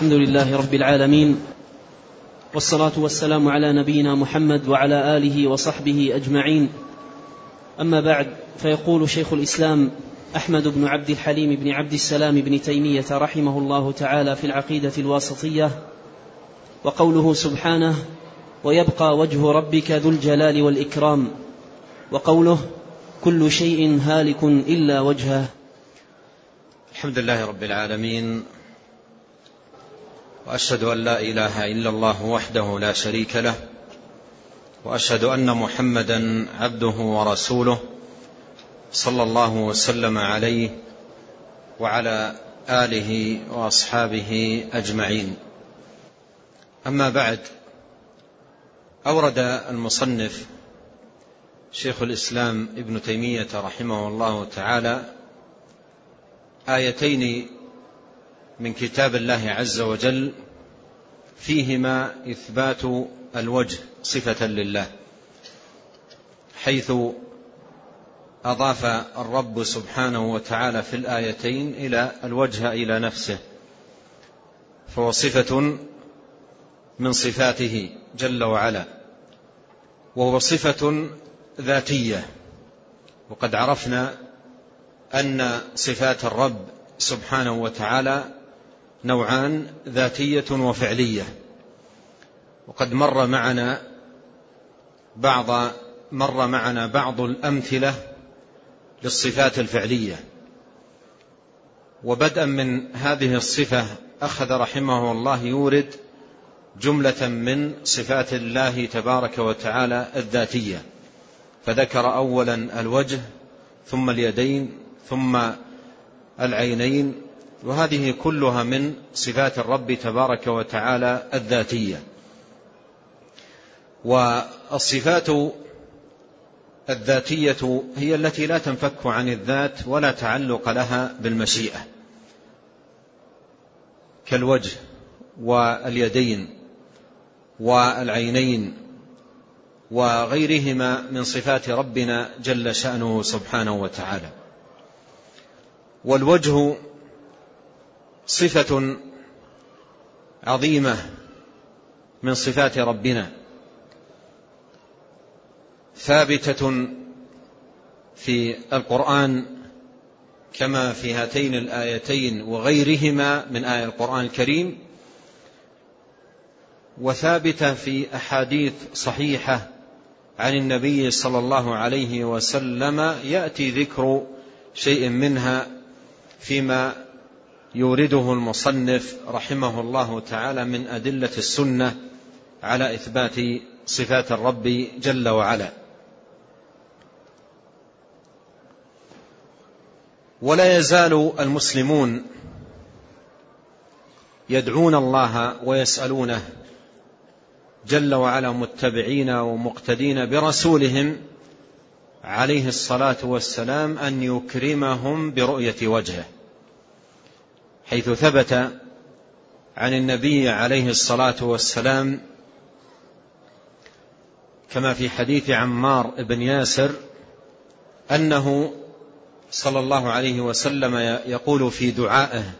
الحمد لله رب العالمين والصلاة والسلام على نبينا محمد وعلى آله وصحبه أجمعين. أما بعد فيقول شيخ الإسلام أحمد بن عبد الحليم بن عبد السلام بن تيمية رحمه الله تعالى في العقيدة الواسطية وقوله سبحانه ويبقى وجه ربك ذو الجلال والإكرام وقوله كل شيء هالك إلا وجهه الحمد لله رب العالمين وأشهد أن لا إله إلا الله وحده لا شريك له وأشهد أن محمدا عبده ورسوله صلى الله وسلم عليه وعلى آله وأصحابه أجمعين. أما بعد أورد المصنف شيخ الإسلام ابن تيمية رحمه الله تعالى آيتين من كتاب الله عز وجل فيهما إثبات الوجه صفة لله حيث أضاف الرب سبحانه وتعالى في الآيتين إلى الوجه إلى نفسه فهو صفة من صفاته جل وعلا وهو صفة ذاتية وقد عرفنا أن صفات الرب سبحانه وتعالى نوعان ذاتية وفعلية. وقد مر معنا بعض مر معنا بعض الأمثلة للصفات الفعلية. وبدءا من هذه الصفة أخذ رحمه الله يورد جملة من صفات الله تبارك وتعالى الذاتية. فذكر اولا الوجه ثم اليدين ثم العينين وهذه كلها من صفات الرب تبارك وتعالى الذاتية. والصفات الذاتية هي التي لا تنفك عن الذات ولا تعلق لها بالمشيئة. كالوجه واليدين والعينين وغيرهما من صفات ربنا جل شأنه سبحانه وتعالى. والوجه صفة عظيمة من صفات ربنا. ثابتة في القرآن كما في هاتين الآيتين وغيرهما من آية القرآن الكريم وثابتة في أحاديث صحيحة عن النبي صلى الله عليه وسلم يأتي ذكر شيء منها فيما يورده المصنف رحمه الله تعالى من أدلة السنة على إثبات صفات الرب جل وعلا. ولا يزال المسلمون يدعون الله ويسألونه جل وعلا متبعين ومقتدين برسولهم عليه الصلاة والسلام أن يكرمهم برؤية وجهه. حيث ثبت عن النبي عليه الصلاة والسلام كما في حديث عمار بن ياسر أنه صلى الله عليه وسلم يقول في دعائه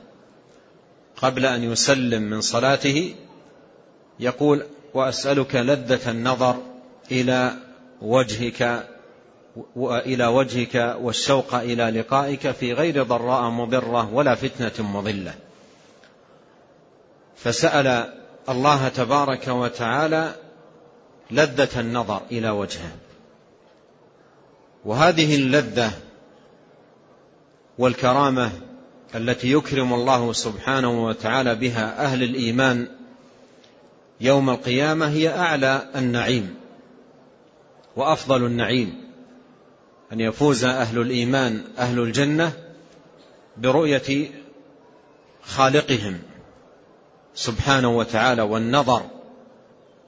قبل أن يسلم من صلاته يقول وأسألك لذة النظر إلى وجهك والى وجهك والشوق إلى لقائك في غير ضراء مضرة ولا فتنة مضلة. فسأل الله تبارك وتعالى لذة النظر إلى وجهه. وهذه اللذة والكرامة التي يكرم الله سبحانه وتعالى بها أهل الإيمان يوم القيامة هي أعلى النعيم وأفضل النعيم. أن يفوز أهل الإيمان أهل الجنة برؤية خالقهم سبحانه وتعالى والنظر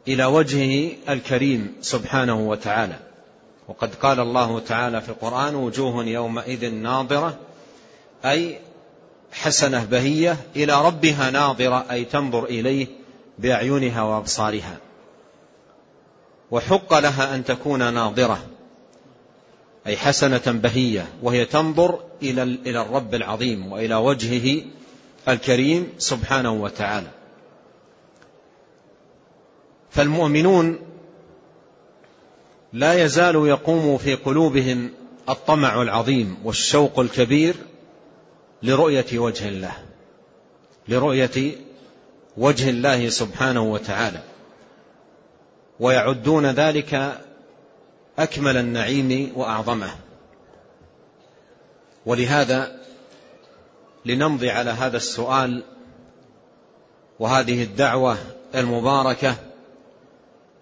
إلى وجهه الكريم سبحانه وتعالى. وقد قال الله تعالى في القرآن وجوه يومئذ ناظرة أي حسنة بهية إلى ربها ناظرة أي تنظر إليه بأعينها وأبصارها. وحق لها أن تكون ناظرة. أي حسنة بهية وهي تنظر إلى إلى الرب العظيم وإلى وجهه الكريم سبحانه وتعالى. فالمؤمنون لا يزال يقوم في قلوبهم الطمع العظيم والشوق الكبير لرؤية وجه الله لرؤية وجه الله سبحانه وتعالى. ويعدون ذلك أكمل النعيم وأعظمه. ولهذا لنمضي على هذا السؤال وهذه الدعوة المباركة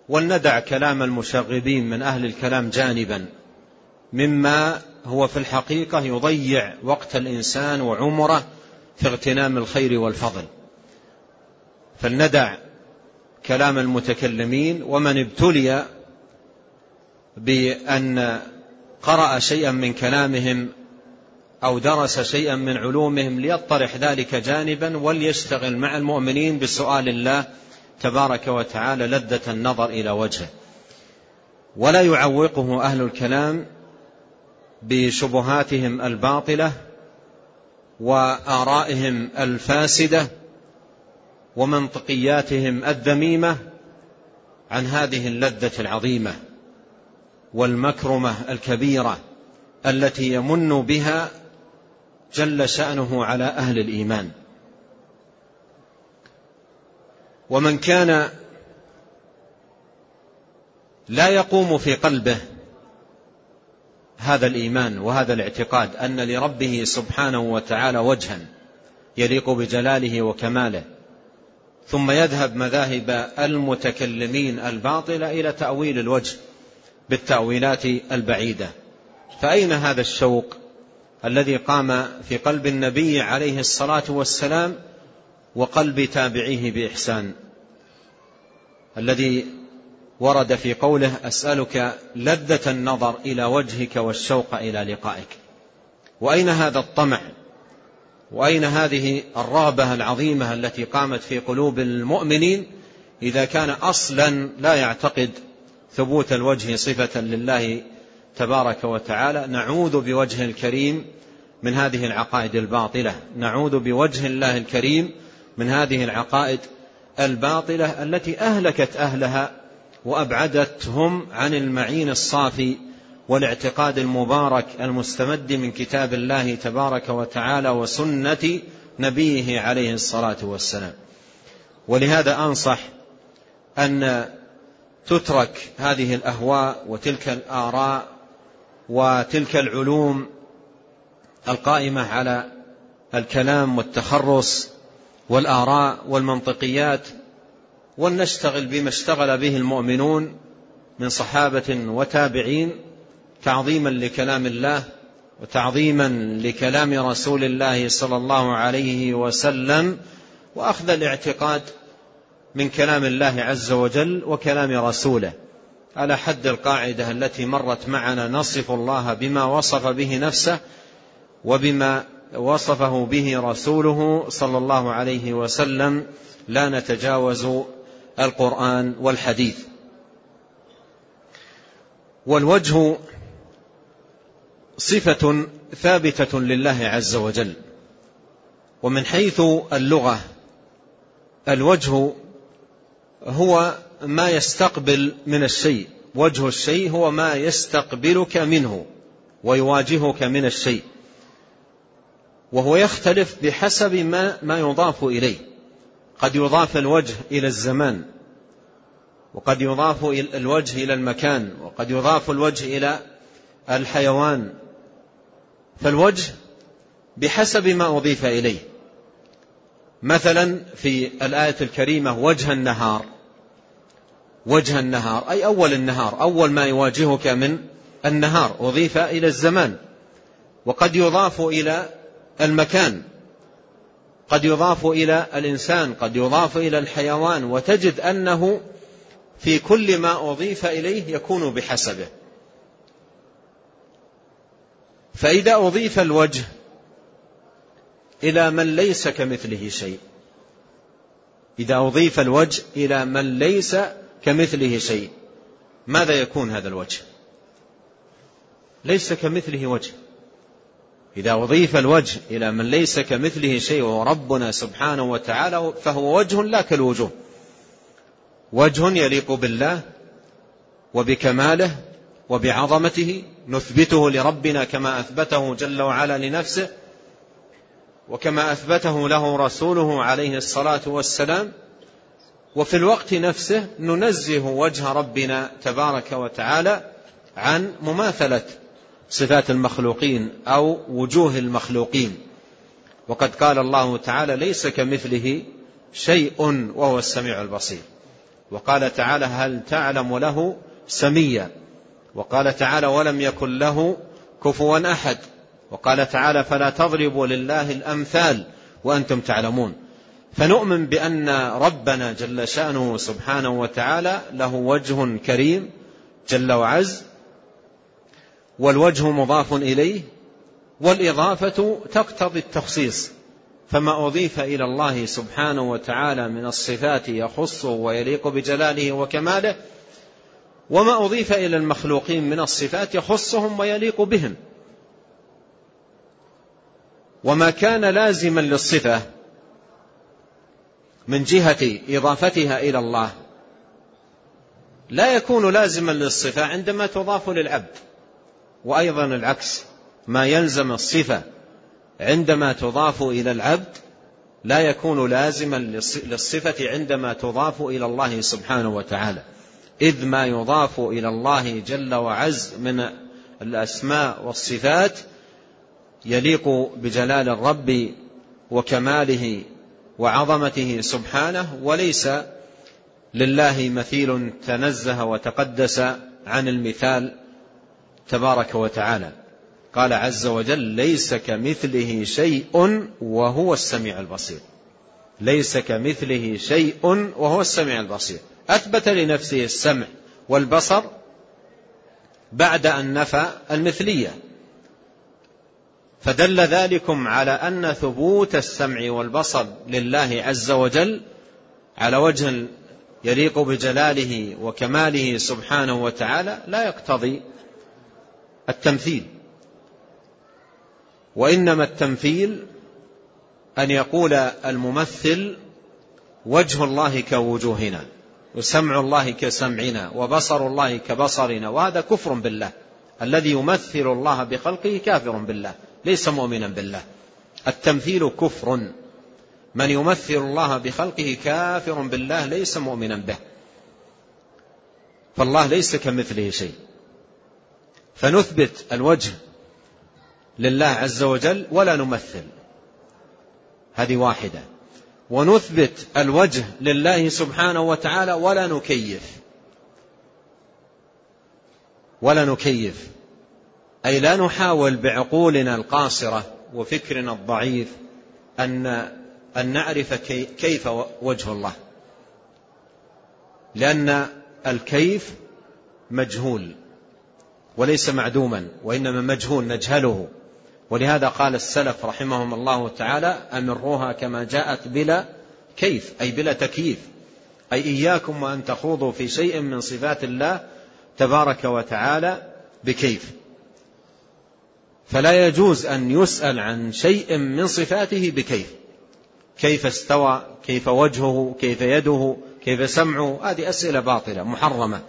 ولندع كلام المشغبين من أهل الكلام جانبا مما هو في الحقيقة يضيع وقت الإنسان وعمره في اغتنام الخير والفضل. فلندع كلام المتكلمين ومن ابتلي بأن قرأ شيئا من كلامهم أو درس شيئا من علومهم ليطرح ذلك جانبا وليشتغل مع المؤمنين بسؤال الله تبارك وتعالى لذة النظر إلى وجهه. ولا يعوقه أهل الكلام بشبهاتهم الباطلة وآرائهم الفاسدة ومنطقياتهم الذميمة عن هذه اللذة العظيمة. والمكرمة الكبيرة التي يمن بها جل شأنه على أهل الإيمان. ومن كان لا يقوم في قلبه هذا الإيمان وهذا الاعتقاد أن لربه سبحانه وتعالى وجها يليق بجلاله وكماله ثم يذهب مذاهب المتكلمين الباطلة إلى تأويل الوجه بالتأويلات البعيدة. فأين هذا الشوق الذي قام في قلب النبي عليه الصلاة والسلام وقلب تابعيه بإحسان؟ الذي ورد في قوله أسألك لذة النظر إلى وجهك والشوق إلى لقائك. وأين هذا الطمع؟ وأين هذه الرغبة العظيمة التي قامت في قلوب المؤمنين إذا كان أصلا لا يعتقد ثبوت الوجه صفة لله تبارك وتعالى. نعوذ بوجه الكريم من هذه العقائد الباطلة. نعوذ بوجه الله الكريم من هذه العقائد الباطلة التي أهلكت أهلها وأبعدتهم عن المعين الصافي والاعتقاد المبارك المستمد من كتاب الله تبارك وتعالى وسنة نبيه عليه الصلاة والسلام. ولهذا أنصح أن تترك هذه الأهواء وتلك الآراء وتلك العلوم القائمة على الكلام والتخرص والآراء والمنطقيات ولنشتغل بما اشتغل به المؤمنون من صحابة وتابعين تعظيما لكلام الله وتعظيما لكلام رسول الله صلى الله عليه وسلم وأخذ الاعتقاد من كلام الله عز وجل وكلام رسوله. على حد القاعدة التي مرت معنا نصف الله بما وصف به نفسه وبما وصفه به رسوله صلى الله عليه وسلم لا نتجاوز القرآن والحديث. والوجه صفة ثابتة لله عز وجل. ومن حيث اللغة الوجه هو ما يستقبل من الشيء. وجه الشيء هو ما يستقبلك منه ويواجهك من الشيء. وهو يختلف بحسب ما ما يضاف إليه. قد يضاف الوجه إلى الزمان وقد يضاف الوجه إلى المكان وقد يضاف الوجه إلى الحيوان. فالوجه بحسب ما أضيف إليه. مثلا في الآية الكريمة وجه النهار. وجه النهار أي أول النهار أول ما يواجهك من النهار أضيف إلى الزمان. وقد يضاف إلى المكان قد يضاف إلى الإنسان قد يضاف إلى الحيوان وتجد أنه في كل ما أضيف إليه يكون بحسبه. فإذا أضيف الوجه إلى من ليس كمثله شيء. إذا أضيف الوجه إلى من ليس كمثله شيء. ماذا يكون هذا الوجه؟ ليس كمثله وجه. إذا أضيف الوجه إلى من ليس كمثله شيء وهو ربنا سبحانه وتعالى فهو وجه لا كالوجوه. وجه يليق بالله وبكماله وبعظمته نثبته لربنا كما أثبته جل وعلا لنفسه وكما أثبته له رسوله عليه الصلاة والسلام وفي الوقت نفسه ننزه وجه ربنا تبارك وتعالى عن مماثلة صفات المخلوقين أو وجوه المخلوقين. وقد قال الله تعالى ليس كمثله شيء وهو السميع البصير وقال تعالى هل تعلم له سميا? وقال تعالى ولم يكن له كفوا أحد وقال تعالى فلا تضربوا لله الأمثال وأنتم تعلمون. فنؤمن بأن ربنا جل شأنه سبحانه وتعالى له وجه كريم جل وعز والوجه مضاف إليه والإضافة تقتضي التخصيص. فما أضيف إلى الله سبحانه وتعالى من الصفات يخصه ويليق بجلاله وكماله وما أضيف إلى المخلوقين من الصفات يخصهم ويليق بهم. وما كان لازما للصفة من جهة إضافتها إلى الله. لا يكون لازما للصفة عندما تضاف للعبد وأيضا العكس ما يلزم الصفة عندما تضاف إلى العبد لا يكون لازما للصفة عندما تضاف إلى الله سبحانه وتعالى. إذ ما يضاف إلى الله جل وعز من الأسماء والصفات يليق بجلال الرب وكماله وعظمته سبحانه وليس لله مثيل تنزه وتقدس عن المثال تبارك وتعالى. قال عز وجل ليس كمثله شيء وهو السميع البصير. ليس كمثله شيء وهو السميع البصير. أثبت لنفسه السمع والبصر بعد أن نفى المثلية. فدل ذلكم على أن ثبوت السمع والبصر لله عز وجل على وجه يليق بجلاله وكماله سبحانه وتعالى لا يقتضي التمثيل. وإنما التمثيل أن يقول الممثل وجه الله كوجوهنا وسمع الله كسمعنا وبصر الله كبصرنا وهذا كفر بالله. الذي يمثل الله بخلقه كافر بالله. ليس مؤمنا بالله. التمثيل كفر. من يمثل الله بخلقه كافر بالله ليس مؤمنا به. فالله ليس كمثله شيء. فنثبت الوجه لله عز وجل ولا نمثل. هذه واحدة. ونثبت الوجه لله سبحانه وتعالى ولا نكيف. ولا نكيف. أي لا نحاول بعقولنا القاصرة وفكرنا الضعيف أن أن نعرف كيف وجه الله. لأن الكيف مجهول وليس معدوما وإنما مجهول نجهله. ولهذا قال السلف رحمهم الله تعالى أمروها كما جاءت بلا كيف أي بلا تكييف. أي إياكم وأن تخوضوا في شيء من صفات الله تبارك وتعالى بكيف. فلا يجوز أن يسأل عن شيء من صفاته بكيف. كيف استوى كيف وجهه كيف يده كيف سمعه. هذه أسئلة باطلة محرمة.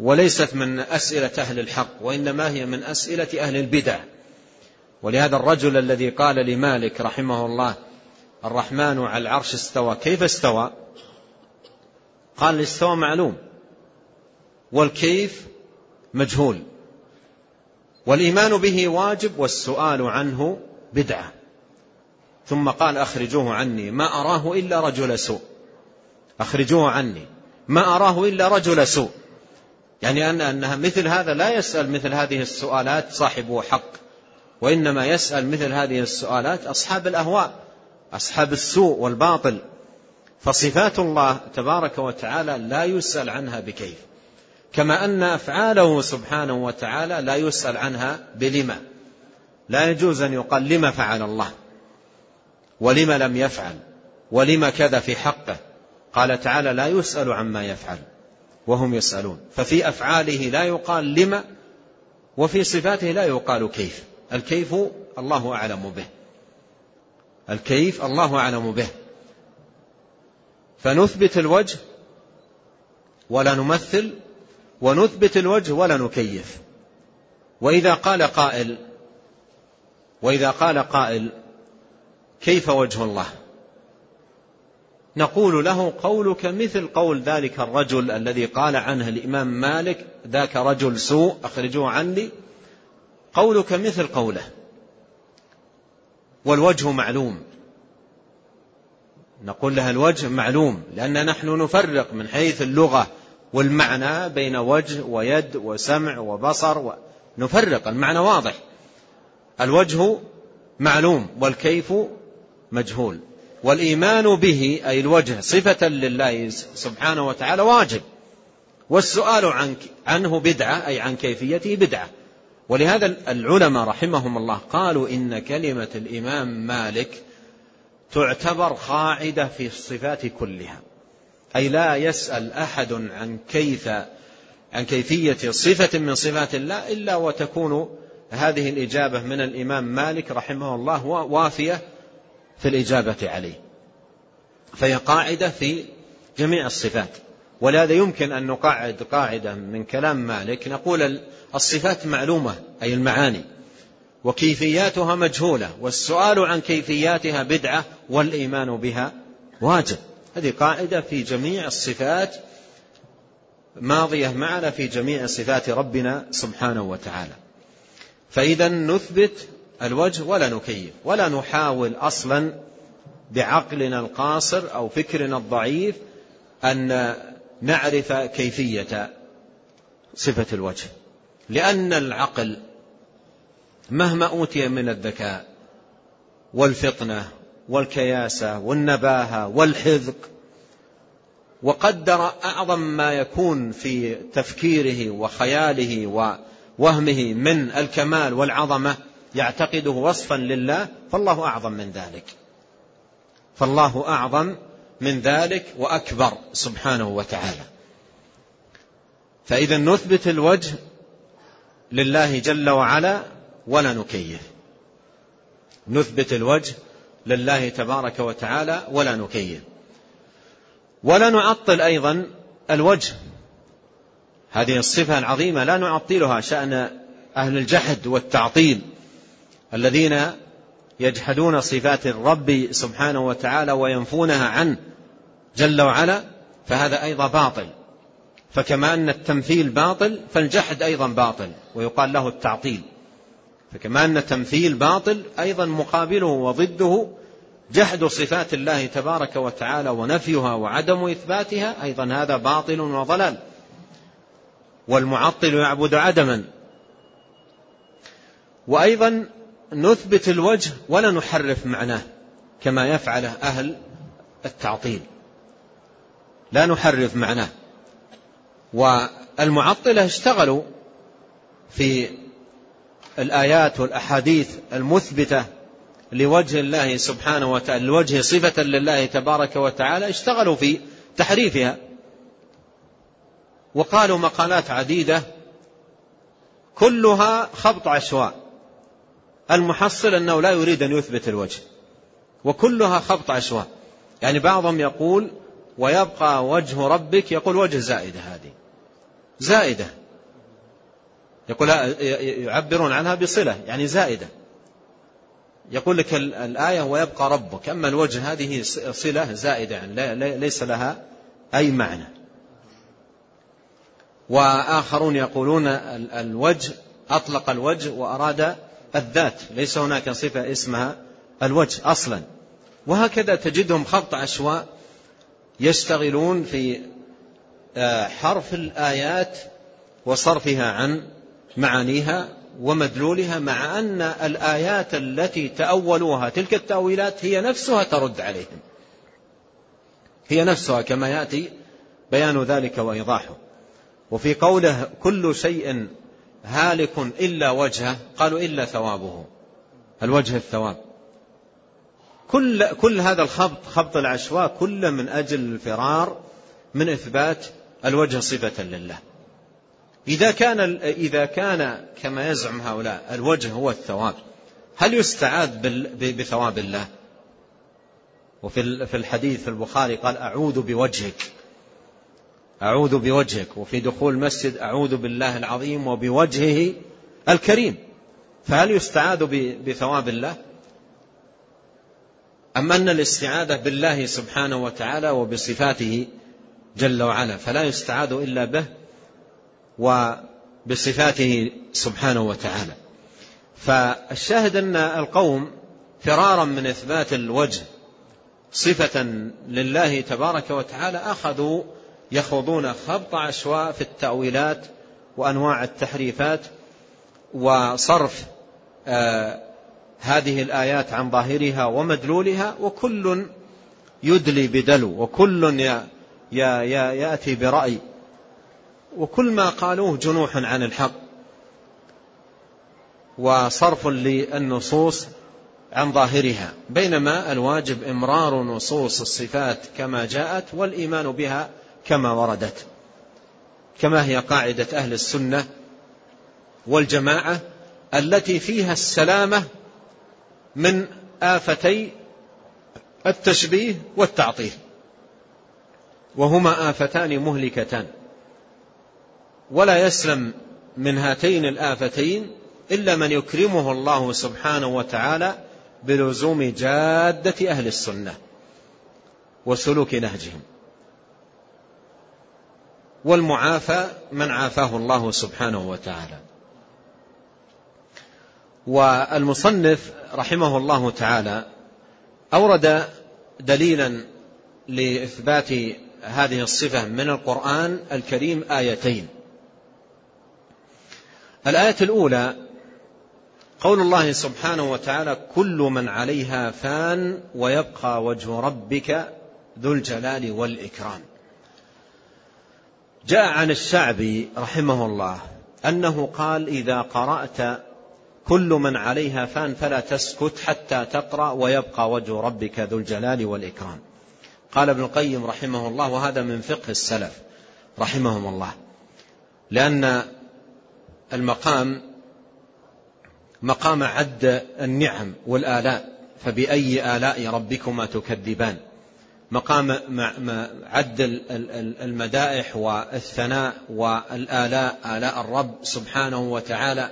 وليست من أسئلة أهل الحق وإنما هي من أسئلة أهل البدع. ولهذا الرجل الذي قال لمالك رحمه الله الرحمن على العرش استوى كيف استوى؟ قال الاستوى معلوم. والكيف مجهول. والإيمان به واجب والسؤال عنه بدعة. ثم قال أخرجوه عني ما أراه إلا رجل سوء. أخرجوه عني ما أراه إلا رجل سوء. يعني ان انها مثل هذا لا يسأل مثل هذه السؤالات صاحب حق وإنما يسأل مثل هذه السؤالات أصحاب الأهواء أصحاب السوء والباطل. فصفات الله تبارك وتعالى لا يسأل عنها بكيف. كما أن أفعاله سبحانه وتعالى لا يسأل عنها بلما. لا يجوز أن يقال لما فعل الله ولم لم يفعل ولم كذا في حقه. قال تعالى لا يسأل عما يفعل وهم يسألون. ففي أفعاله لا يقال لما وفي صفاته لا يقال كيف. الكيف الله أعلم به. الكيف الله أعلم به. فنثبت الوجه ولا نمثل ونثبت الوجه ولا نكيف. وإذا قال قائل وإذا قال قائل كيف وجه الله؟ نقول له قولك مثل قول ذلك الرجل الذي قال عنه الإمام مالك ذاك رجل سوء أخرجوه عني. قولك مثل قوله. والوجه معلوم. نقول لها الوجه معلوم لأن نحن نفرق من حيث اللغة. والمعنى بين وجه ويد وسمع وبصر نفرق. المعنى واضح. الوجه معلوم والكيف مجهول. والإيمان به أي الوجه صفة لله سبحانه وتعالى واجب. والسؤال عنك عنه بدعة أي عن كيفيته بدعة. ولهذا العلماء رحمهم الله قالوا إن كلمة الإمام مالك تعتبر قاعدة في الصفات كلها. أي لا يسأل أحد عن كيف عن كيفية صفة من صفات الله إلا وتكون هذه الإجابة من الإمام مالك رحمه الله وافية في الإجابة عليه. فهي قاعدة في جميع الصفات. ولهذا يمكن أن نقعد قاعدة من كلام مالك نقول الصفات معلومة أي المعاني وكيفياتها مجهولة والسؤال عن كيفياتها بدعة والإيمان بها واجب. هذه قاعدة في جميع الصفات ماضية معنا في جميع صفات ربنا سبحانه وتعالى. فإذا نثبت الوجه ولا نكيف ولا نحاول أصلا بعقلنا القاصر أو فكرنا الضعيف أن نعرف كيفية صفة الوجه. لأن العقل مهما أوتي من الذكاء والفطنة والكياسة والنباهة والحذق. وقدر أعظم ما يكون في تفكيره وخياله ووهمه من الكمال والعظمة يعتقده وصفا لله فالله أعظم من ذلك. فالله أعظم من ذلك وأكبر سبحانه وتعالى. فإذا نثبت الوجه لله جل وعلا ولا نكيف. نثبت الوجه لله تبارك وتعالى ولا نكيف ولا نعطل أيضا الوجه. هذه الصفة العظيمة لا نعطلها شأن أهل الجحد والتعطيل الذين يجحدون صفات الرب سبحانه وتعالى وينفونها عنه جل وعلا فهذا أيضا باطل. فكما أن التمثيل باطل فالجحد أيضا باطل ويقال له التعطيل. فكما أن التمثيل باطل أيضا مقابله وضده جحد صفات الله تبارك وتعالى ونفيها وعدم إثباتها أيضا هذا باطل وضلال. والمعطل يعبد عدما. وأيضا نثبت الوجه ولا نحرف معناه كما يفعله أهل التعطيل. لا نحرف معناه. والمعطلة اشتغلوا في الآيات والأحاديث المثبتة لوجه الله سبحانه وتعالى لوجه صفة لله تبارك وتعالى اشتغلوا في تحريفها. وقالوا مقالات عديدة كلها خبط عشواء. المحصل أنه لا يريد أن يثبت الوجه وكلها خبط عشواء. يعني بعضهم يقول ويبقى وجه ربك يقول وجه زائدة هذه. زائدة. يقول يعبرون عنها بصلة يعني زائدة. يقول لك الآية ويبقى ربك. أما الوجه هذه صلة زائدة يعني ليس لها أي معنى. وآخرون يقولون الوجه أطلق الوجه وأراد الذات. ليس هناك صفة اسمها الوجه أصلا. وهكذا تجدهم خبط عشواء يشتغلون في آه، حرف الآيات وصرفها عن معانيها ومدلولها مع أن الآيات التي تأولوها تلك التأويلات هي نفسها ترد عليهم. هي نفسها كما يأتي بيان ذلك وإيضاحه. وفي قوله كل شيء هالك إلا وجهه قالوا إلا ثوابه. الوجه الثواب. كل, كل هذا الخبط خبط العشواء كل من أجل الفرار من إثبات الوجه صفة لله. إذا كان إذا كان كما يزعم هؤلاء الوجه هو الثواب. هل يستعاذ بثواب الله؟ وفي في الحديث في البخاري قال أعوذ بوجهك. أعوذ بوجهك. وفي دخول المسجد أعوذ بالله العظيم وبوجهه الكريم. فهل يستعاذ بثواب الله؟ أم أن الاستعاذة بالله سبحانه وتعالى وبصفاته جل وعلا فلا يستعاذ إلا به؟ وبصفاته سبحانه وتعالى. فالشاهد أن القوم فرارا من إثبات الوجه صفة لله تبارك وتعالى أخذوا يخوضون خبط عشواء في التأويلات وأنواع التحريفات وصرف آه هذه الآيات عن ظاهرها ومدلولها وكل يدلي بدلو وكل يأتي برأي. وكل ما قالوه جنوح عن الحق وصرف للنصوص عن ظاهرها. بينما الواجب إمرار نصوص الصفات كما جاءت والإيمان بها كما وردت كما هي قاعدة أهل السنة والجماعة التي فيها السلامة من آفتي التشبيه والتعطيل وهما آفتان مهلكتان. ولا يسلم من هاتين الآفتين إلا من يكرمه الله سبحانه وتعالى بلزوم جادة أهل السنة وسلوك نهجهم. والمعافى من عافاه الله سبحانه وتعالى. والمصنف رحمه الله تعالى أورد دليلا لإثبات هذه الصفة من القرآن الكريم آيتين. الآية الأولى قول الله سبحانه وتعالى كل من عليها فان ويبقى وجه ربك ذو الجلال والإكرام. جاء عن الشعبي رحمه الله أنه قال إذا قرأت كل من عليها فان فلا تسكت حتى تقرأ ويبقى وجه ربك ذو الجلال والإكرام. قال ابن القيم رحمه الله وهذا من فقه السلف رحمهم الله لأن المقام مقام عد النعم والآلاء فبأي آلاء ربكما تكذبان؟ مقام عد المدائح والثناء والآلاء آلاء الرب سبحانه وتعالى.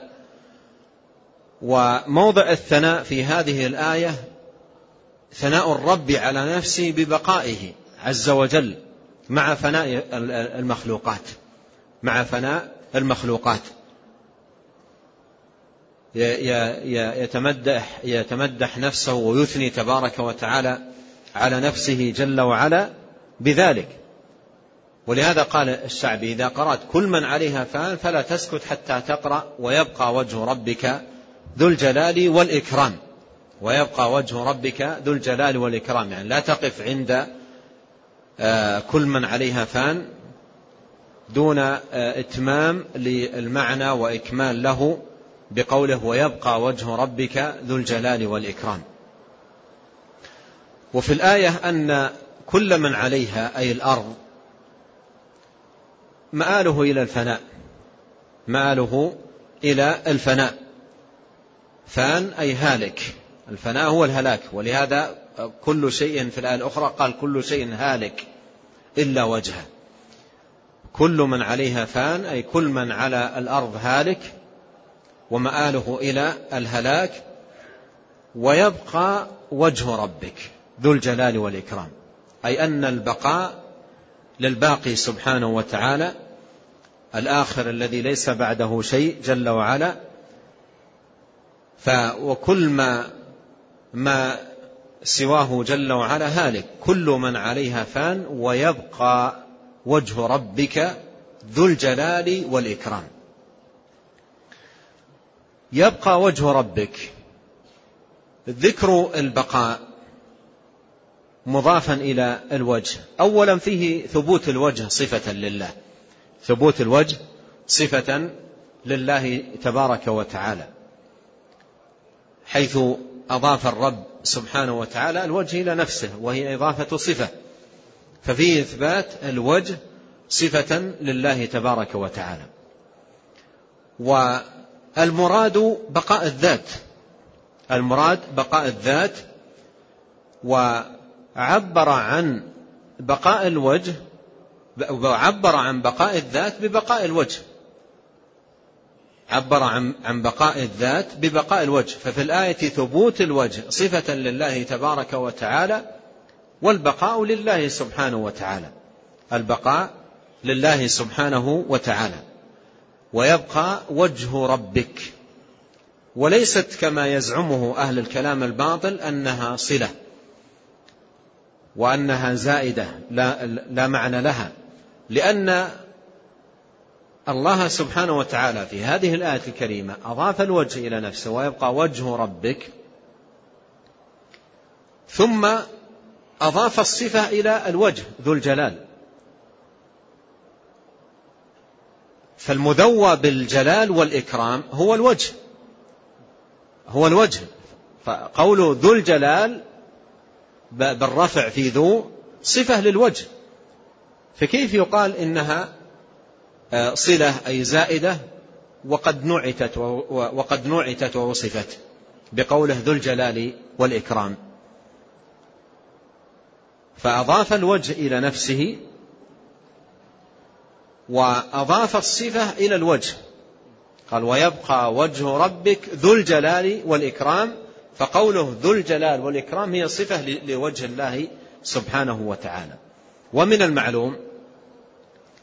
وموضع الثناء في هذه الآية ثناء الرب على نفسه ببقائه عز وجل مع فناء المخلوقات مع فناء المخلوقات. يتمدح يتمدح نفسه ويثني تبارك وتعالى على نفسه جل وعلا بذلك. ولهذا قال الشعبي إذا قرأت كل من عليها فان فلا تسكت حتى تقرأ ويبقى وجه ربك ذو الجلال والإكرام. ويبقى وجه ربك ذو الجلال والإكرام. يعني لا تقف عند آه، كل من عليها فان دون آه، إتمام للمعنى وإكمال له بقوله ويبقى وجه ربك ذو الجلال والإكرام. وفي الآية أن كل من عليها أي الأرض مآله إلى الفناء. مآله إلى الفناء. فان أي هالك. الفناء هو الهلاك. ولهذا كل شيء في الآية الأخرى قال كل شيء هالك إلا وجهه. كل من عليها فان أي كل من على الأرض هالك ومآله إلى الهلاك ويبقى وجه ربك ذو الجلال والإكرام. أي أن البقاء للباقي سبحانه وتعالى الآخر الذي ليس بعده شيء جل وعلا. وكل ما ما سواه جل وعلا هالك. كل من عليها فان ويبقى وجه ربك ذو الجلال والإكرام. يبقى وجه ربك. ذكر البقاء مضافا إلى الوجه. أولا فيه ثبوت الوجه صفة لله. ثبوت الوجه صفة لله تبارك وتعالى. حيث أضاف الرب سبحانه وتعالى الوجه إلى نفسه وهي إضافة صفة. ففيه إثبات الوجه صفة لله تبارك وتعالى. والمراد بقاء الذات. المراد بقاء الذات وعبر عن بقاء الوجه وعبر عن بقاء الذات ببقاء الوجه. عبر عن عن بقاء الذات ببقاء الوجه. ففي الآية ثبوت الوجه صفة لله تبارك وتعالى والبقاء لله سبحانه وتعالى. البقاء لله سبحانه وتعالى. ويبقى وجه ربك. وليست كما يزعمه أهل الكلام الباطل أنها صلة وأنها زائدة لا, لا معنى لها. لأن الله سبحانه وتعالى في هذه الآية الكريمة أضاف الوجه إلى نفسه ويبقى وجه ربك. ثم أضاف الصفة إلى الوجه ذو الجلال. فالمذوى بالجلال والإكرام هو الوجه. هو الوجه. فقول ذو الجلال بالرفع في ذو صفة للوجه. فكيف يقال إنها آه، صلة أي زائدة؟ وقد نعتت وقد نعتت ووصفت بقوله ذو الجلال والإكرام. فأضاف الوجه إلى نفسه وأضاف الصفة إلى الوجه. قال ويبقى وجه ربك ذو الجلال والإكرام. فقوله ذو الجلال والإكرام هي صفة لوجه الله سبحانه وتعالى. ومن المعلوم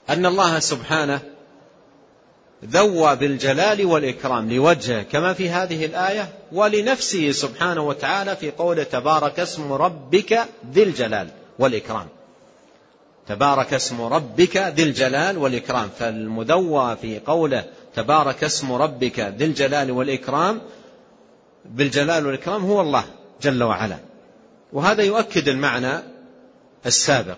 أن الله سبحانه ذوى بالجلال والإكرام لوجهه كما في هذه الآية ولنفسه سبحانه وتعالى في قوله تبارك اسم ربك ذي الجلال والإكرام. تبارك اسم ربك ذي الجلال والإكرام. فالمذوى في قوله تبارك اسم ربك ذي الجلال والإكرام بالجلال والإكرام هو الله جل وعلا. وهذا يؤكد المعنى السابق.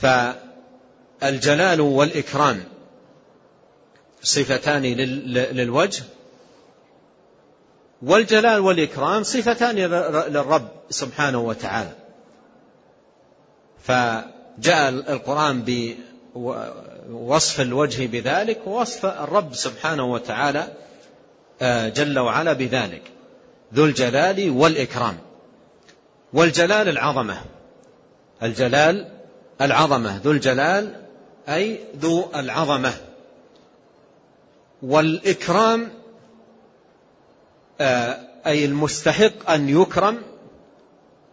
فالجلال والإكرام صفتان للوجه والجلال والإكرام صفتان للرب سبحانه وتعالى. فجاء القرآن بوصف الوجه بذلك ووصف الرب سبحانه وتعالى آه، جل وعلا بذلك. ذو الجلال والإكرام. والجلال العظمة. الجلال العظمة. ذو الجلال أي ذو العظمة. والإكرام آه، أي المستحق أن يكرم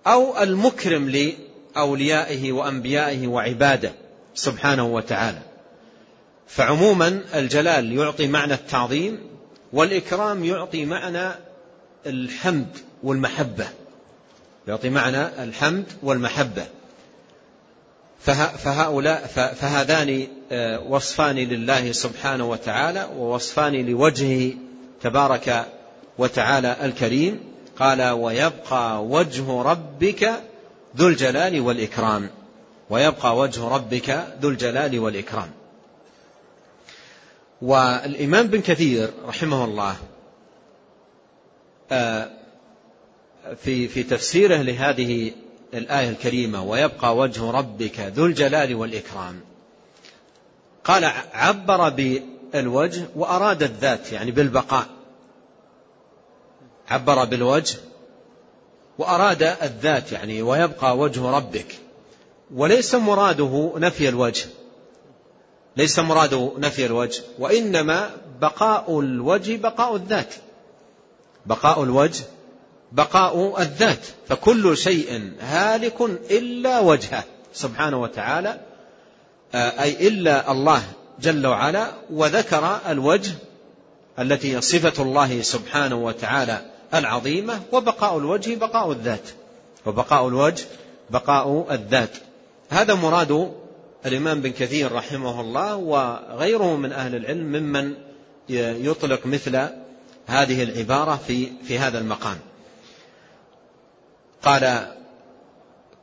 أو المكرم لأوليائه وأنبيائه وعباده سبحانه وتعالى. فعموما الجلال يعطي معنى التعظيم والإكرام يعطي معنى الحمد والمحبة. يعطي معنى الحمد والمحبة. فهؤلاء فهذان آه، وصفان لله سبحانه وتعالى ووصفان لوجهه تبارك وتعالى الكريم. قال ويبقى وجه ربك ذو الجلال والإكرام ويبقى وجه ربك ذو الجلال والإكرام. والإمام بن كثير رحمه الله آه، في في تفسيره لهذه الآية الكريمة ويبقى وجه ربك ذو الجلال والإكرام. قال عبر بالوجه وأراد الذات يعني بالبقاء. عبر بالوجه وأراد الذات يعني ويبقى وجه ربك. وليس مراده نفي الوجه. ليس مراده نفي الوجه وإنما بقاء الوجه بقاء الذات. بقاء الوجه بقاء الذات. فكل شيء هالك إلا وجهه سبحانه وتعالى آه، أي إلا الله جل وعلا وذكر الوجه التي صفة الله سبحانه وتعالى. العظيمة وبقاء الوجه بقاء الذات. وبقاء الوجه بقاء الذات. هذا مراد الإمام بن كثير رحمه الله وغيره من أهل العلم ممن يطلق مثل هذه العبارة في في هذا المقام. قال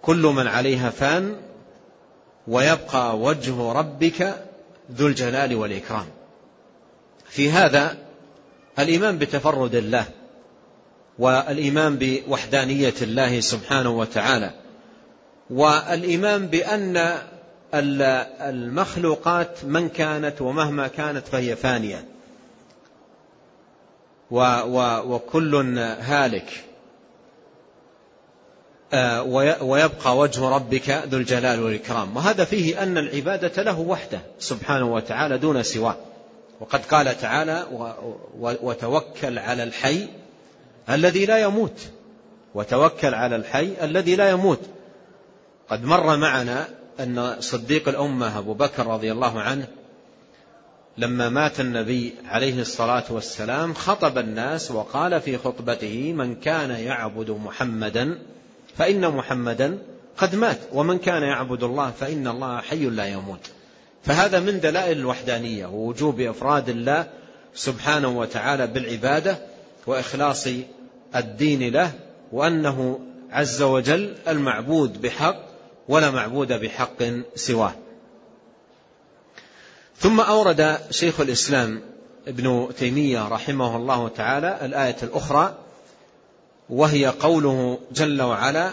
كل من عليها فان ويبقى وجه ربك ذو الجلال والإكرام. في هذا الإيمان بتفرد الله. والإيمان بوحدانية الله سبحانه وتعالى. والإيمان بأن المخلوقات من كانت ومهما كانت فهي فانية. وكل هالك. آه، ويبقى وجه ربك ذو الجلال والإكرام. وهذا فيه أن العبادة له وحده سبحانه وتعالى دون سواه. وقد قال تعالى وتوكل على الحي الذي لا يموت. وتوكل على الحي الذي لا يموت. قد مر معنا أن صديق الأمة أبو بكر رضي الله عنه لما مات النبي عليه الصلاة والسلام خطب الناس وقال في خطبته من كان يعبد محمدا فإن محمدا قد مات ومن كان يعبد الله فإن الله حي لا يموت. فهذا من دلائل الوحدانية ووجوب إفراد الله سبحانه وتعالى بالعبادة. وإخلاص الدين له وأنه عز وجل المعبود بحق ولا معبود بحق سواه. ثم أورد شيخ الإسلام ابن تيمية رحمه الله تعالى الآية الأخرى وهي قوله جل وعلا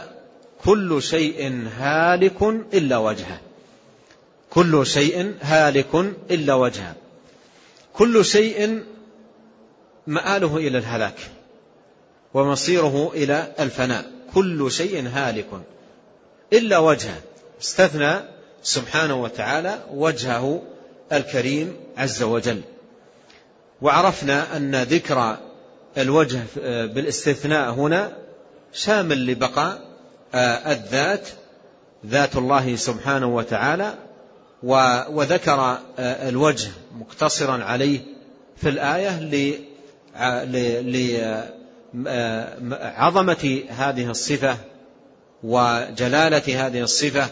كل شيء هالك إلا وجهه. كل شيء هالك إلا وجهه. كل شيء مآله إلى الهلاك ومصيره إلى الفناء. كل شيء هالك. إلا وجهه. استثنى سبحانه وتعالى وجهه الكريم عز وجل. وعرفنا أن ذكر الوجه بالاستثناء هنا شامل لبقاء الذات ذات الله سبحانه وتعالى وذكر الوجه مقتصرا عليه في الآية لعظمة هذه الصفة وجلالة هذه الصفة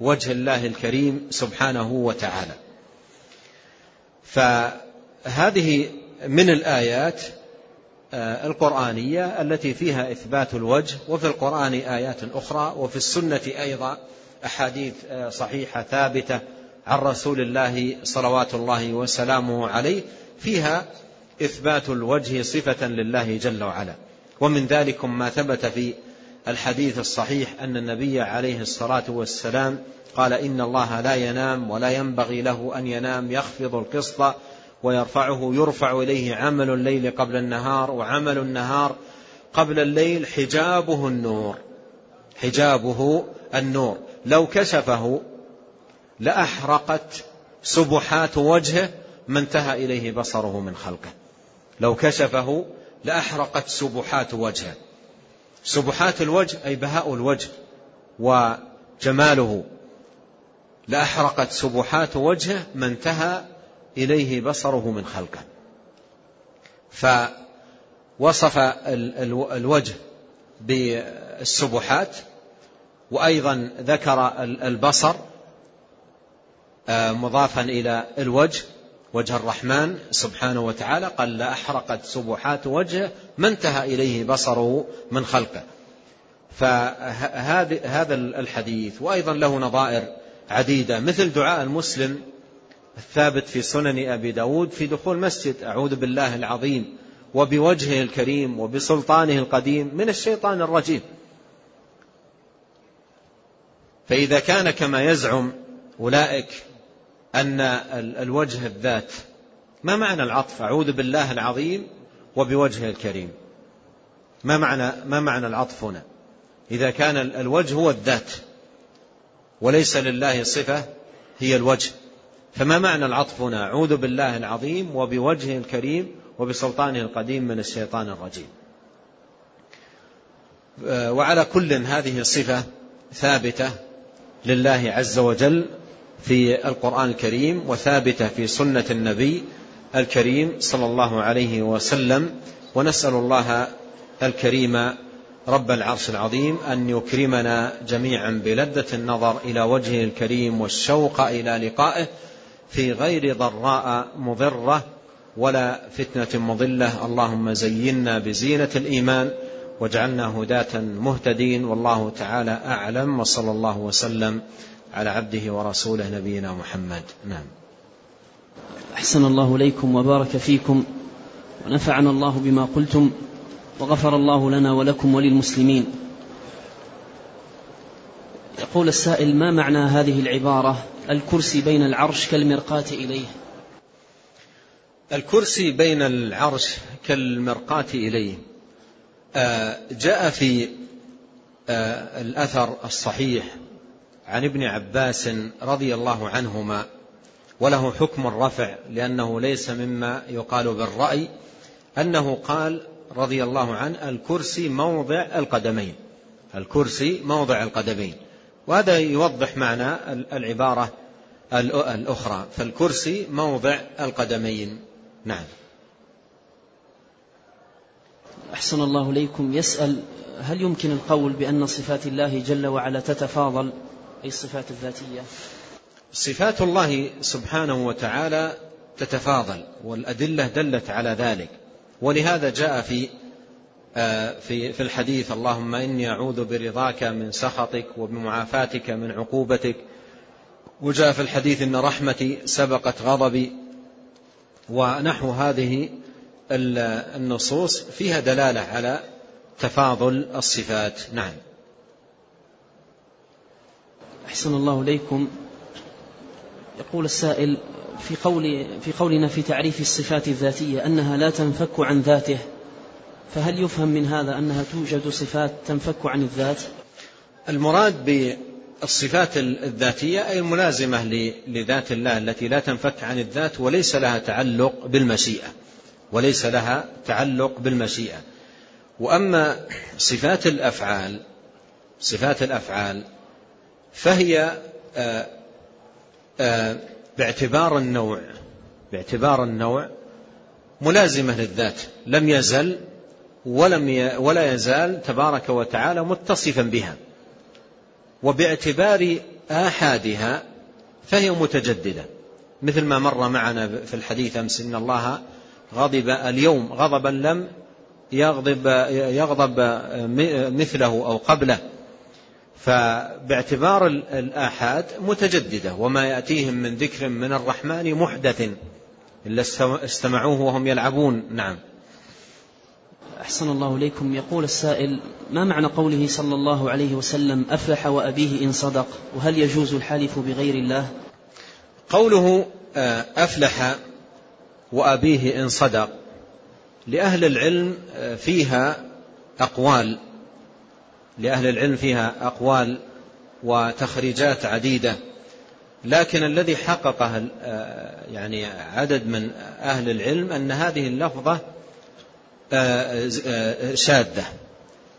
وجه الله الكريم سبحانه وتعالى. فهذه من الآيات آه، القرآنية التي فيها إثبات الوجه وفي القرآن آيات أخرى وفي السنة أيضا أحاديث آه، صحيحة ثابتة عن رسول الله صلوات الله وسلامه عليه. فيها إثبات الوجه صفة لله جل وعلا. ومن ذلكم ما ثبت في الحديث الصحيح أن النبي عليه الصلاة والسلام قال إن الله لا ينام ولا ينبغي له أن ينام يخفض القسط ويرفعه يرفع إليه عمل الليل قبل النهار وعمل النهار قبل الليل حجابه النور حجابه النور. لو كشفه لأحرقت سبحات وجهه ما انتهى إليه بصره من خلقه. لو كشفه لأحرقت سبحات وجهه. سبحات الوجه أي بهاء الوجه وجماله. لأحرقت سبحات وجهه ما انتهى إليه بصره من خلقه. فوصف الوجه بالسبحات وأيضا ذكر البصر آه، مضافا إلى الوجه. وجه الرحمن سبحانه وتعالى قال لأحرقت سبحات وجهه ما انتهى إليه بصره من خلقه. فهذا الحديث وأيضا له نظائر عديدة مثل دعاء المسلم الثابت في سنن أبي داود في دخول مسجد أعوذ بالله العظيم وبوجهه الكريم وبسلطانه القديم من الشيطان الرجيم. فإذا كان كما يزعم أولئك أن الوجه الذات ما معنى العطف؟ أعوذ بالله العظيم وبوجهه الكريم. ما معنى ما معنى العطف هنا؟ إذا كان الوجه هو الذات وليس لله صفة هي الوجه. فما معنى العطف هنا؟ أعوذ بالله العظيم وبوجهه الكريم وبسلطانه القديم من الشيطان الرجيم. آه، وعلى كل هذه صفة ثابتة لله عز وجل في القرآن الكريم وثابتة في سنة النبي الكريم صلى الله عليه وسلم ونسأل الله الكريم رب العرش العظيم أن يكرمنا جميعا بلذة النظر إلى وجهه الكريم والشوق إلى لقائه في غير ضراء مضرة ولا فتنة مضلة. اللهم زينا بزينة الإيمان واجعلنا هداة مهتدين. والله تعالى أعلم. وصلى الله وسلم على عبده ورسوله نبينا محمد. نعم. أحسن الله إليكم وبارك فيكم ونفعنا الله بما قلتم وغفر الله لنا ولكم وللمسلمين. يقول السائل ما معنى هذه العبارة؟ الكرسي بين العرش كالمرقاة إليه. الكرسي بين العرش كالمرقاة إليه. آه، جاء في آه، الأثر الصحيح عن ابن عباس رضي الله عنهما وله حكم الرفع لأنه ليس مما يقال بالرأي أنه قال رضي الله عنه الكرسي موضع القدمين الكرسي موضع القدمين. وهذا يوضح معنى العبارة الأخرى فالكرسي موضع القدمين. نعم. أحسن الله ليكم يسأل هل يمكن القول بأن صفات الله جل وعلا تتفاضل؟ أي الصفات الذاتية؟ صفات الله سبحانه وتعالى تتفاضل والأدلة دلت على ذلك. ولهذا جاء في آه، في في الحديث اللهم إني أعوذ برضاك من سخطك وبمعافاتك من عقوبتك. وجاء في الحديث إن رحمتي سبقت غضبي. ونحو هذه النصوص فيها دلالة على تفاضل الصفات. نعم. أحسن الله إليكم. يقول السائل في قول في قولنا في تعريف الصفات الذاتية أنها لا تنفك عن ذاته فهل يفهم من هذا أنها توجد صفات تنفك عن الذات؟ المراد بالصفات الذاتية أي الملازمة لذات الله التي لا تنفك عن الذات وليس لها تعلق بالمشيئة وليس لها تعلق بالمشيئة. وأما صفات الأفعال صفات الأفعال فهي آآ آآ باعتبار النوع باعتبار النوع ملازمة للذات لم يزل ولم ي ولا يزال تبارك وتعالى متصفا بها. وباعتبار آحادها فهي متجددة. مثل ما مر معنا في الحديث أمس إن الله غضب اليوم غضبا لم يغضب, يغضب مثله أو قبله. فباعتبار الآحاد متجددة وما يأتيهم من ذكر من الرحمن محدث إلا استمعوه وهم يلعبون. نعم. أحسن الله إليكم. يقول السائل ما معنى قوله صلى الله عليه وسلم أفلح وأبيه إن صدق؟ وهل يجوز الحلف بغير الله؟ قوله آه، أفلح وأبيه إن صدق لأهل العلم آه، فيها أقوال. لأهل العلم فيها أقوال وتخريجات عديدة لكن الذي حققه آه، يعني عدد من أهل العلم أن هذه اللفظة آه، شاذة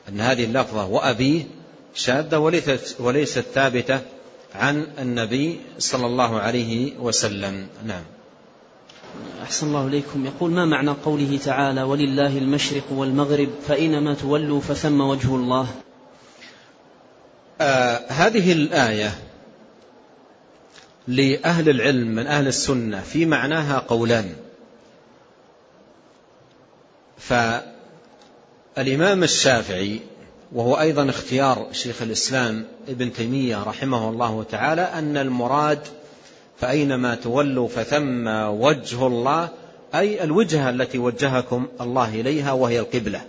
أن هذه اللفظة وأبيه شاذة وليست, ثابتة عن النبي صلى الله عليه وسلم. نعم. أحسن الله إليكم. يقول ما معنى قوله تعالى ولله المشرق والمغرب فأينما تولوا فثم وجه الله آه هذه الآية لأهل العلم من أهل السنة في معناها قولان. فالإمام الشافعي وهو أيضا اختيار شيخ الإسلام ابن تيمية رحمه الله تعالى أن المراد فأينما تولوا فثم وجه الله أي الوجهة التي وجهكم الله إليها وهي القبلة.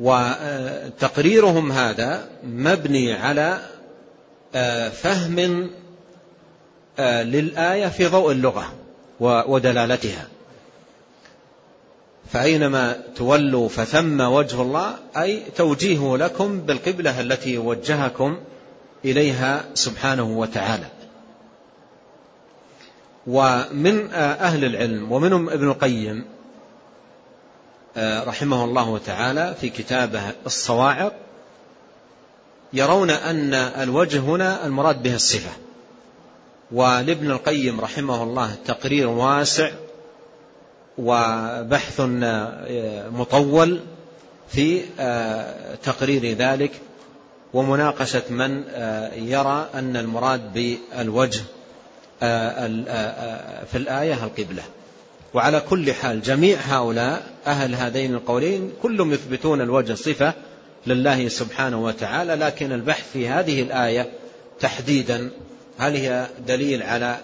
وتقريرهم هذا مبني على آه، فهم آه، للآية في ضوء اللغة ودلالتها. فأينما تولوا فثم وجه الله أي توجيه لكم بالقبلة التي وجهكم إليها سبحانه وتعالى. ومن أهل العلم ومنهم ابن القيم رحمه الله تعالى في كتابه الصواعق يرون أن الوجه هنا المراد به الصفة. ولابن القيم رحمه الله تقرير واسع وبحث مطول في تقرير ذلك ومناقشة من يرى أن المراد بالوجه في الآية القبلة. وعلى كل حال جميع هؤلاء أهل هذين القولين كلهم يثبتون الوجه صفة لله سبحانه وتعالى لكن البحث في هذه الآية تحديدا هل هي دليل على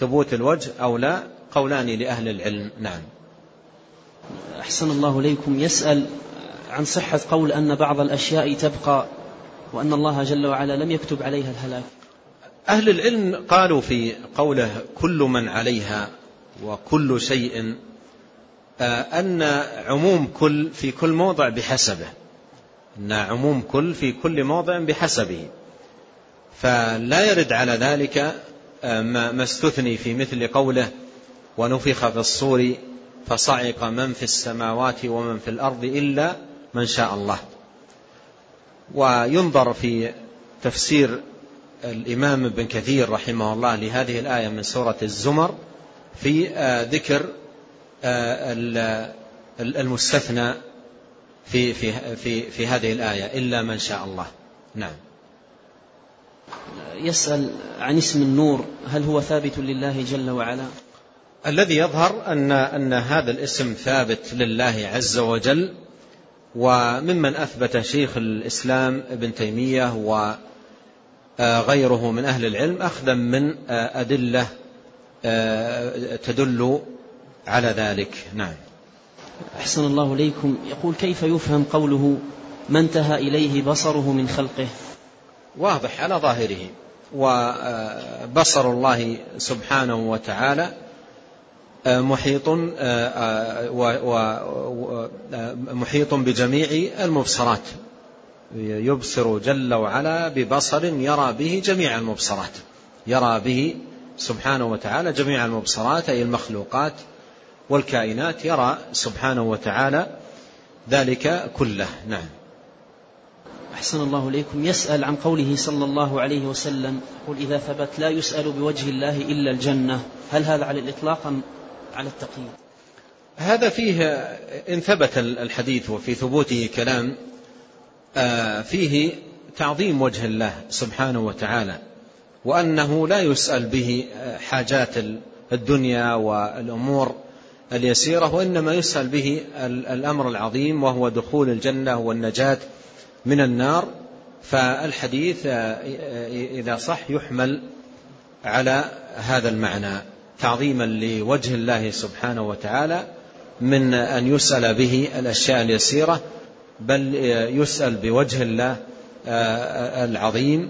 ثبوت الوجه أو لا؟ قولان لأهل العلم. نعم. أحسن الله إليكم. يسأل عن صحة قول أن بعض الأشياء تبقى وأن الله جل وعلا لم يكتب عليها الهلاك. أهل العلم قالوا في قوله كل من عليها وكل شيء آه، أن عموم كل في كل موضع بحسبه أن عموم كل في كل موضع بحسبه. فلا يرد على ذلك ما استثني في مثل قوله ونفخ في الصور فصعق من في السماوات ومن في الأرض إلا من شاء الله وينظر في تفسير الإمام ابن كثير رحمه الله لهذه الآية من سورة الزمر في آه، ذكر آه، المستثنى في في في في هذه الآية إلا من شاء الله. نعم. يسأل عن اسم النور هل هو ثابت لله جل وعلا؟ الذي يظهر أن أن هذا الاسم ثابت لله عز وجل وممن أثبت شيخ الإسلام ابن تيمية وغيره من أهل العلم أخذا من أدلة تدل على ذلك. نعم. أحسن الله إليكم. يقول كيف يفهم قوله ما انتهى إليه بصره من خلقه واضح على ظاهره. وبصر الله سبحانه وتعالى محيط محيط بجميع المبصرات. يبصر جل وعلا ببصر يرى به جميع المبصرات. يرى به سبحانه وتعالى جميع المبصرات أي المخلوقات والكائنات يرى سبحانه وتعالى ذلك كله. نعم. أحسن الله إليكم. يسأل عن قوله صلى الله عليه وسلم قل إذا ثبت لا يسأل بوجه الله إلا الجنة هل هذا على الإطلاق أم على التقييد؟ هذا فيه إن ثبت الحديث وفي ثبوته كلام آه، فيه تعظيم وجه الله سبحانه وتعالى. وأنه لا يسأل به حاجات الدنيا والأمور اليسيرة وإنما يسأل به الأمر العظيم وهو دخول الجنة والنجاة من النار. فالحديث آه، إذا صح يحمل على هذا المعنى تعظيما لوجه الله سبحانه وتعالى من أن يسأل به الأشياء اليسيرة بل يسأل بوجه الله آه، العظيم.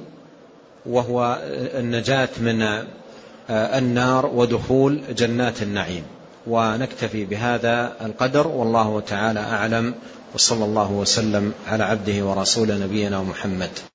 وهو النجاة من آه، النار ودخول جنات النعيم. ونكتفي بهذا القدر والله تعالى أعلم. وصلى الله وسلم على عبده ورسول نبينا محمد.